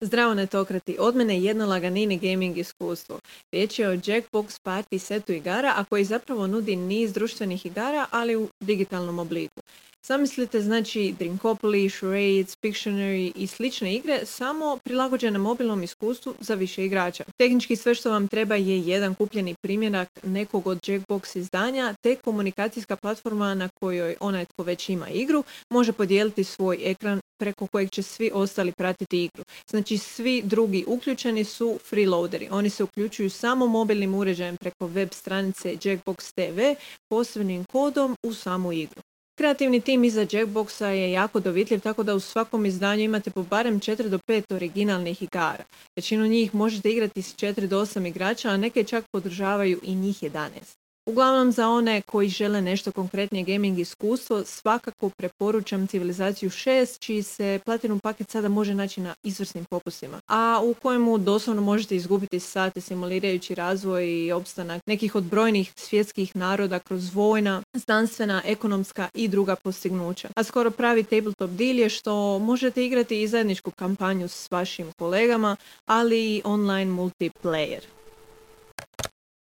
Zdravo netokrati, od mene jedno laganini gaming iskustvo. Riječ je o Jackbox Party setu igara, a koji zapravo nudi niz društvenih igara, ali u digitalnom obliku. Zamislite znači Drinkopoly, Charades, Pictionary i slične igre samo prilagođene mobilnom iskustvu za više igrača. Tehnički sve što vam treba je jedan kupljeni primjerak nekog od Jackbox izdanja te komunikacijska platforma na kojoj onaj tko već ima igru može podijeliti svoj ekran preko kojeg će svi ostali pratiti igru. Znači svi drugi uključeni su freeloaderi. Oni se uključuju samo mobilnim uređajem preko web stranice Jackbox TV posebnim kodom u samu igru. Kreativni tim iza Jackboxa je jako dovitljiv, tako da u svakom izdanju imate po barem 4 do 5 originalnih igara. Većinu njih možete igrati s 4 do 8 igrača, a neke čak podržavaju i njih 11. Uglavnom za one koji žele nešto konkretnije gaming iskustvo, svakako preporučam civilizaciju 6, čiji se Platinum paket sada može naći na izvrsnim popustima, a u kojemu doslovno možete izgubiti sate simulirajući razvoj i opstanak nekih od brojnih svjetskih naroda kroz vojna, znanstvena, ekonomska i druga postignuća. A skoro pravi tabletop deal je što možete igrati i zajedničku kampanju s vašim kolegama, ali i online multiplayer.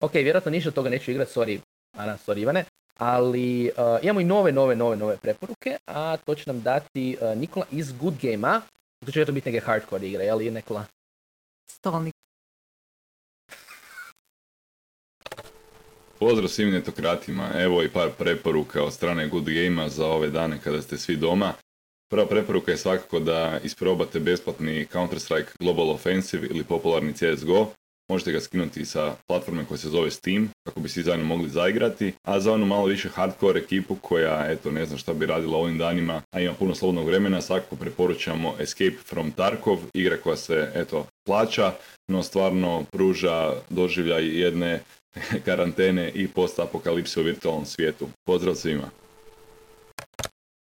Ok, vjerojatno ništa od toga neću igrati, sorry Ana, sorry Ivane, ali uh, imamo i nove, nove, nove, nove preporuke, a to će nam dati uh, Nikola iz Good Game-a, to će to biti neke hardcore igre, je li Nikola? Stolnik. Pozdrav svim netokratima, evo i par preporuka od strane Good Game-a za ove dane kada ste svi doma. Prva preporuka je svakako da isprobate besplatni Counter-Strike Global Offensive ili popularni CSGO. Možete ga skinuti sa platforme koja se zove Steam, kako bi svi zajedno mogli zaigrati. A za onu malo više hardcore ekipu koja, eto, ne znam šta bi radila ovim danima, a ima puno slobodnog vremena, svakako preporučamo Escape from Tarkov, igra koja se, eto, plaća, no stvarno pruža doživljaj jedne karantene i post-apokalipse u virtualnom svijetu. Pozdrav svima!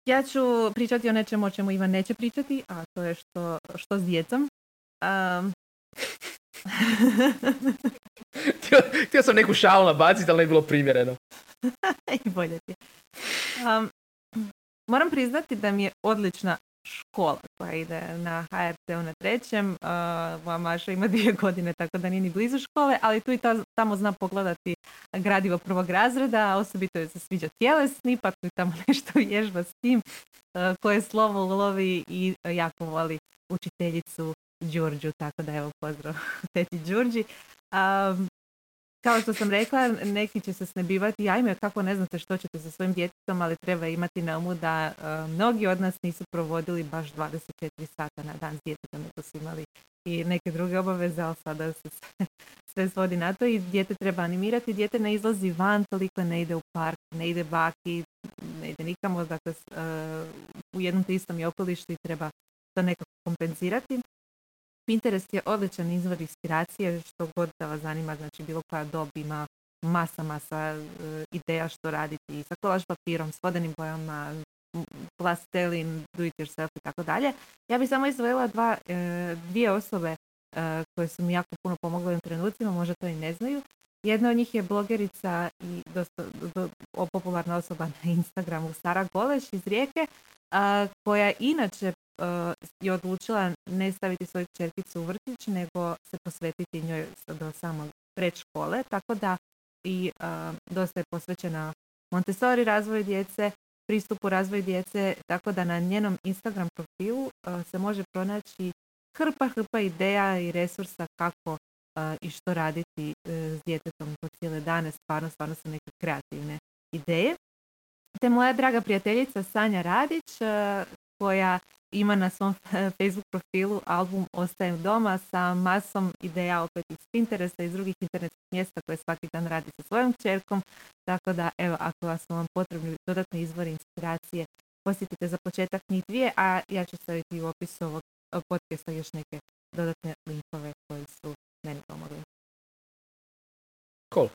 Ja ću pričati o nečemu o čemu Ivan neće pričati, a to je što, što s djecom. Htio, htio sam neku šalu nabaciti, ali ne je bilo primjereno. I bolje ti. Um, moram priznati da mi je odlična škola koja ide na HRT-u na trećem. Uh, moja Maša ima dvije godine, tako da nije ni blizu škole, ali tu i ta, tamo zna pogledati gradivo prvog razreda, osobito joj se sviđa tjelesni, pa tu i tamo nešto vježba s tim, uh, koje slovo lovi i jako voli učiteljicu Đurđu, tako da evo pozdrav teti Đurđi. Um, kao što sam rekla, neki će se snebivati, ajme kako ne znate što ćete sa svojim djetetom, ali treba imati na umu da uh, mnogi od nas nisu provodili baš 24 sata na dan s djetetom, nego su imali i neke druge obaveze, ali sada se sve, svodi na to i dijete treba animirati. Dijete ne izlazi van, toliko ne ide u park, ne ide baki, ne ide nikamo, dakle uh, u jednom te istom i okolištu i treba to nekako kompenzirati. Pinterest je odličan izvor inspiracije, što god da vas zanima, znači bilo koja dob ima masa, masa e, ideja što raditi sa kolaž papirom, s vodenim bojama, plastelin, do it yourself i tako dalje. Ja bih samo izdvojila dva, e, dvije osobe e, koje su mi jako puno pomogle u trenucima, možda to i ne znaju. Jedna od njih je blogerica i dosta do, popularna osoba na Instagramu Sara Goleš iz Rijeke, koja inače je odlučila ne staviti svoju čerkicu u vrtić, nego se posvetiti njoj do samog predškole, tako da i dosta je posvećena Montessori razvoju djece, pristupu razvoju djece, tako da na njenom Instagram profilu se može pronaći hrpa, hrpa ideja i resursa kako i što raditi e, s djetetom po cijele dane, stvarno, stvarno su neke kreativne ideje. Te moja draga prijateljica Sanja Radić, koja ima na svom Facebook profilu album Ostajem doma sa masom ideja opet iz Pinteresta i iz drugih internetskih mjesta koje svaki dan radi sa svojom čerkom. Tako da, evo, ako vas vam potrebni dodatni izvori inspiracije, posjetite za početak njih dvije, a ja ću staviti u opisu ovog podcasta još neke dodatne linkove koji su meni pomogli. Cool.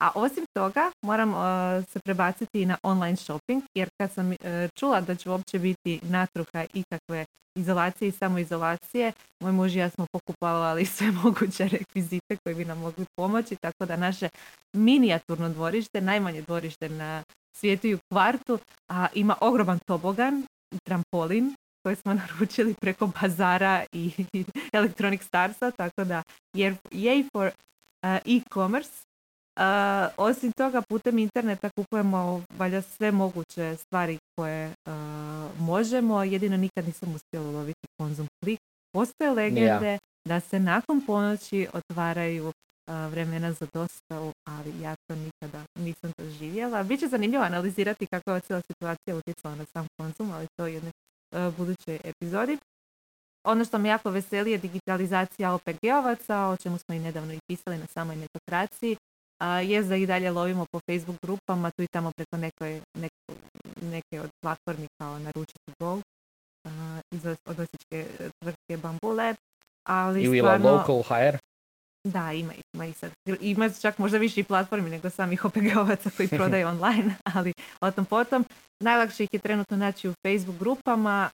A osim toga moram uh, se prebaciti na online shopping jer kad sam uh, čula da će uopće biti natruha ikakve izolacije i samoizolacije, moj muž i ja smo pokupovali sve moguće rekvizite koji bi nam mogli pomoći, tako da naše minijaturno dvorište, najmanje dvorište na svijetu i u kvartu, a ima ogroman tobogan i trampolin koji smo naručili preko bazara i, Electronic Starsa, tako da je for uh, e-commerce Uh, osim toga, putem interneta kupujemo valjda sve moguće stvari koje uh, možemo. Jedino nikad nisam uspjela uloviti konzum klik. Postoje legende da se nakon ponoći otvaraju uh, vremena za dostavu, ali ja to nikada nisam doživjela. Biće zanimljivo analizirati kako je cijela situacija utjecala na sam konzum, ali to je jednoj budućoj epizodi. Ono što me jako veseli je digitalizacija OPG-ovaca, o čemu smo i nedavno i pisali na samoj metokraciji a, jest da i dalje lovimo po Facebook grupama, tu i tamo preko nekoj, neke od platformi kao Naručiti Go iz od osječke tvrtke Bamboo Lab. Ali Ili stvarno, local hire? Da, ima, ima i sad. Ima čak možda više i platformi nego samih OPG-ovaca koji prodaju online, ali o tom potom. Najlakše ih je trenutno naći u Facebook grupama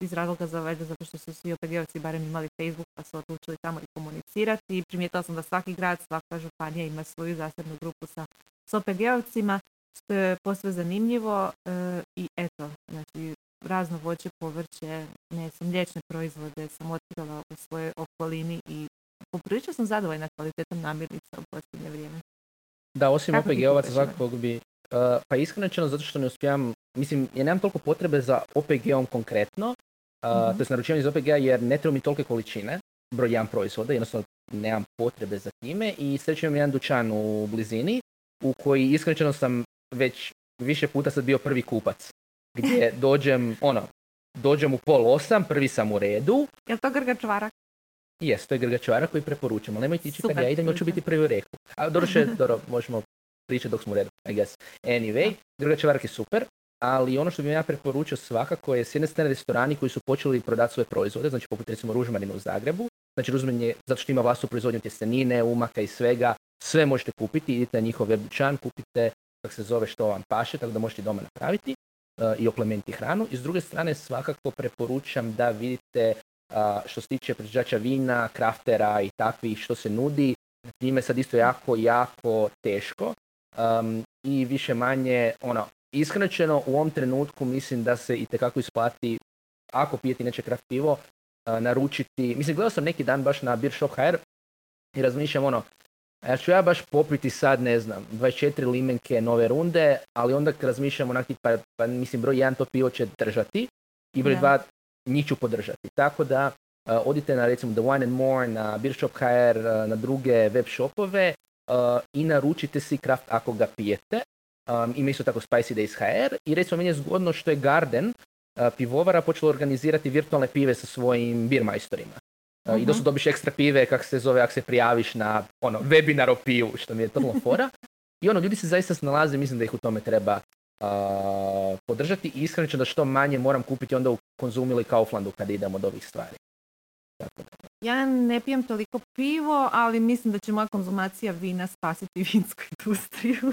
iz razloga za valjda zato što su svi OPG-ovci barem imali Facebook pa su odlučili tamo i komunicirati. Primijetila sam da svaki grad, svaka županija ima svoju zasebnu grupu sa, s OPG-ovcima što je posve zanimljivo e, i eto, znači razno voće, povrće, ne sam mliječne proizvode sam otkrila u svojoj okolini i poprilično sam zadovoljna kvalitetom namirnica u posljednje vrijeme. Da, osim OPG-ovaca svakog bi, uh, pa iskreno zato što ne uspijem, mislim, ja nemam toliko potrebe za OPG-om konkretno, uh, mm-hmm. to je naručivanje iz OPG-a jer ne treba mi tolike količine, broj jedan proizvoda, jednostavno nemam potrebe za time i srećem imam jedan dućan u blizini u koji iskreno sam već više puta sad bio prvi kupac gdje dođem, ono, dođem u pol osam, prvi sam u redu. Je to grgač Jes, to je grgačvara koji preporučam, ali nemojte ići kad ja idem, hoću biti prvi u reku. A doduše, dobro, možemo pričati dok smo u redu, I guess. Anyway, grgačvarak je super, ali ono što bih ja preporučio svakako je s jedne strane restorani koji su počeli prodati svoje proizvode, znači poput recimo Ružmarina u Zagrebu, znači Ružmarin je zato što ima vlastnu proizvodnju tjestenine, umaka i svega, sve možete kupiti, idite na njihov web kupite kako se zove, što vam paše, tako da možete doma napraviti uh, i oplemeniti hranu. I s druge strane svakako preporučam da vidite što se tiče proizvođača vina, kraftera i takvih što se nudi, time sad isto jako, jako teško um, i više manje, ono, iskreno u ovom trenutku mislim da se i tekako isplati, ako pijete neče kraft pivo, uh, naručiti, mislim gledao sam neki dan baš na Beer Shop HR i razmišljam ono, ja ću ja baš popiti sad, ne znam, 24 limenke nove runde, ali onda razmišljam onak, pa, pa mislim broj jedan to pivo će držati i broj dva njih ću podržati. Tako da uh, odite na recimo The Wine and More, na Beer Shop HR, uh, na druge web shopove uh, i naručite si kraft ako ga pijete. Um, ima isto tako Spicy Days HR i recimo meni je zgodno što je Garden uh, pivovara počela organizirati virtualne pive sa svojim birmajstorima. Uh, I da su dobiš ekstra pive, kak se zove, ako se prijaviš na ono, webinar o pivu, što mi je totalno fora. I ono, ljudi se zaista snalaze, mislim da ih u tome treba podržati i iskreno ću da što manje moram kupiti onda u Konzumu ili Kauflandu kad idem od ovih stvari. Tako. Ja ne pijem toliko pivo, ali mislim da će moja konzumacija vina spasiti vinsku industriju.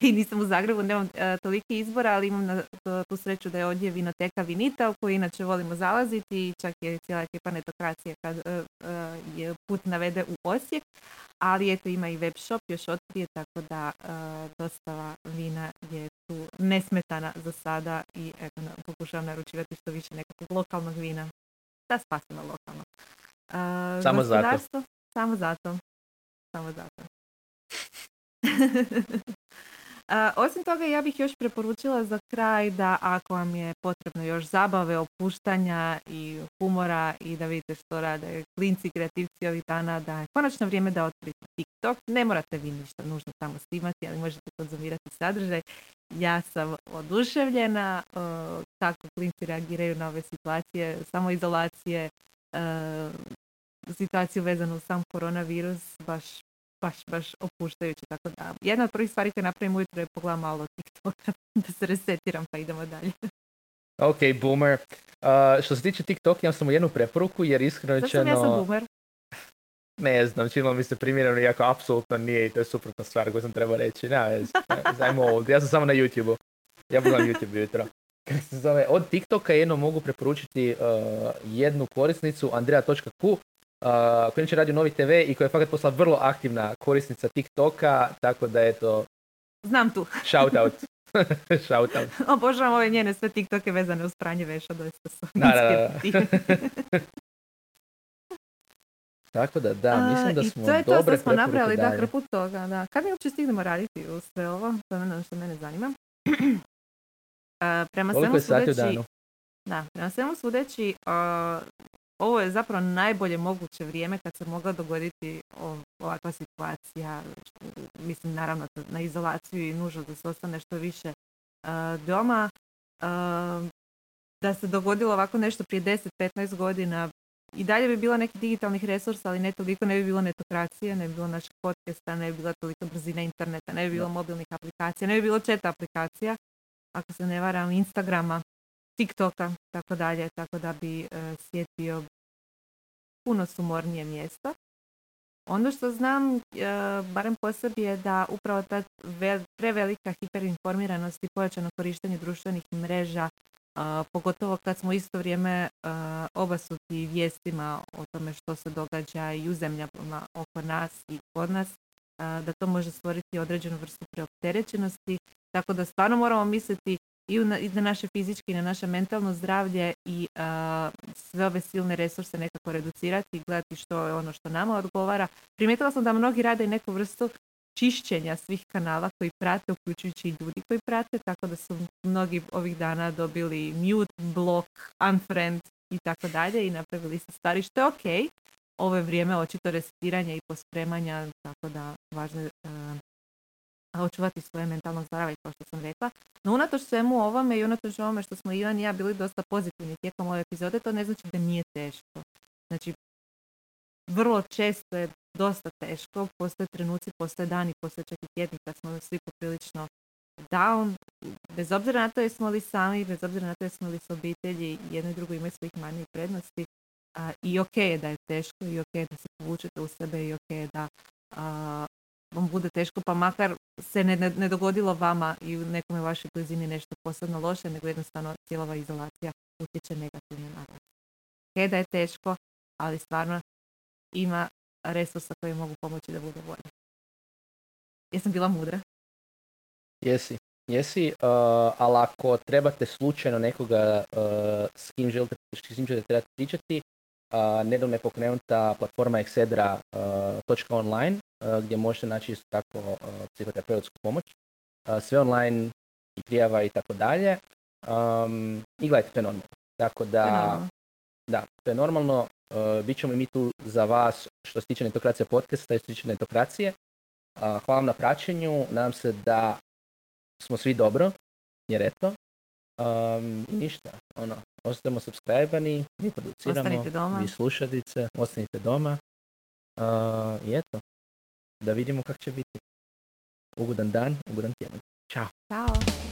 I nisam u Zagrebu, nemam e, toliki izbora, ali imam na, to- tu sreću da je ovdje vinoteka Vinita u koju inače volimo zalaziti i čak je cijela ekipa netokracije kad e, e, je put navede u Osijek. Ali eto ima i web shop još otprije, tako da e, dostava vina je tu nesmetana za sada i eto, na- pokušavam naručivati što više nekakvog lokalnog vina da spasimo lokalno. E, Samo zato. Samo zato. Samo zato. Osim toga, ja bih još preporučila za kraj da ako vam je potrebno još zabave, opuštanja i humora i da vidite što rade klinci, kreativci ovih dana, da je konačno vrijeme da otvorite TikTok. Ne morate vi ništa nužno tamo snimati, ali možete konzumirati sadržaj. Ja sam oduševljena kako klinci reagiraju na ove situacije, samoizolacije, e, situaciju vezanu sam koronavirus, baš baš, baš opuštajuće, tako da jedna od prvih stvari koje napravim ujutro je pogledam malo TikToka, da se resetiram pa idemo dalje. Ok, boomer. Uh, što se tiče TikTok, imam samo jednu preporuku, jer iskreno Zašto sam ja sam rečeno, boomer? ne znam, činilo mi se primjereno, iako apsolutno nije i to je suprotna stvar koju sam trebao reći. Ne, zajmo ovdje. Ja sam samo na YouTube-u. Ja pogledam YouTube jutro. Kako se zove, od TikToka jedno mogu preporučiti uh, jednu korisnicu, andrea.ku, uh, koja inače radi u Novi TV i koja je fakat postala vrlo aktivna korisnica TikToka, tako da eto, Znam tu. shout out. shout out. Obožavam ove njene sve TikToke vezane uz pranje veša, doista su Da, da, da. Tako da, da, mislim da I smo to je to dobre što smo napravili, da, hrpu toga, da. Kad mi uopće stignemo raditi u sve ovo? To je ono što mene zanima. A, prema Koliko svemu je sati u sudeći, danu? Da, prema svemu sudeći, a, ovo je zapravo najbolje moguće vrijeme kad se mogla dogoditi ovakva situacija. Mislim, naravno, na izolaciju i nužno da se ostane što više a, doma. A, da se dogodilo ovako nešto prije 10-15 godina, i dalje bi bilo nekih digitalnih resursa, ali ne toliko, ne bi bilo netokracije, ne bi bilo naših podcasta, ne bi bila toliko brzina interneta, ne bi bilo mobilnih aplikacija, ne bi bilo chat aplikacija, ako se ne varam, Instagrama, TikToka, tako dalje, tako da bi e, svijet bio puno sumornije mjesto. Ono što znam, e, barem po sebi, je da upravo ta ve- prevelika hiperinformiranost i pojačano korištenje društvenih mreža, a, pogotovo kad smo isto vrijeme obasuti vijestima o tome što se događa i u zemljama oko nas i kod nas, da to može stvoriti određenu vrstu preopterećenosti, tako da stvarno moramo misliti i, u i na naše fizičke i na naše mentalno zdravlje i sve ove silne resurse nekako reducirati i gledati što je ono što nama odgovara. Primijetila sam da mnogi rade neku vrstu čišćenja svih kanala koji prate, uključujući i ljudi koji prate, tako da su mnogi ovih dana dobili mute, block, unfriend i tako dalje i napravili se stvari, što je ok. Ovo je vrijeme očito resetiranja i pospremanja, tako da važno je očuvati svoje mentalno zdravlje, kao što sam rekla. No unatoč svemu ovome i unatoč ovome što smo Ivan i ja bili dosta pozitivni tijekom ove epizode, to ne znači da nije teško. Znači, vrlo često je dosta teško, postoje trenuci, postoje dani, postoje čak i tjedni kad smo svi poprilično down, bez obzira na to jesmo li sami, bez obzira na to jesmo li s obitelji, jedno i drugo imaju svojih manja i prednosti. A, I ok je da je teško, i ok je da se povučete u sebe, i ok je da vam bude teško, pa makar se ne, ne, ne dogodilo vama i u nekome vašoj blizini nešto posebno loše, nego jednostavno cijela ova izolacija utječe negativno na vas. Ok, da je teško, ali stvarno ima resursa koji mogu pomoći da bude bolje. Jesam bila mudra? Jesi, jesi, uh, ali ako trebate slučajno nekoga uh, s kim želite, s kim želite trebati pričati, uh, nedavno je pokrenuta platforma Excedra uh, gdje možete naći isto tako uh, psihoterapeutsku pomoć. Uh, sve online i prijava i tako dalje. Um, I gledajte, to je normalno. Tako da, da, to je normalno. Uh, bit ćemo i mi tu za vas što se tiče netokracija podcasta i što se tiče netokracije. Uh, hvala vam na praćenju. Nadam se da smo svi dobro, jer eto. Um, ništa, ono, ostanemo subscribani, mi produciramo, doma. vi slušadice, ostanite doma. Uh, I eto, da vidimo kako će biti. Ugodan dan, ugodan tjedan. Ćao. Ćao!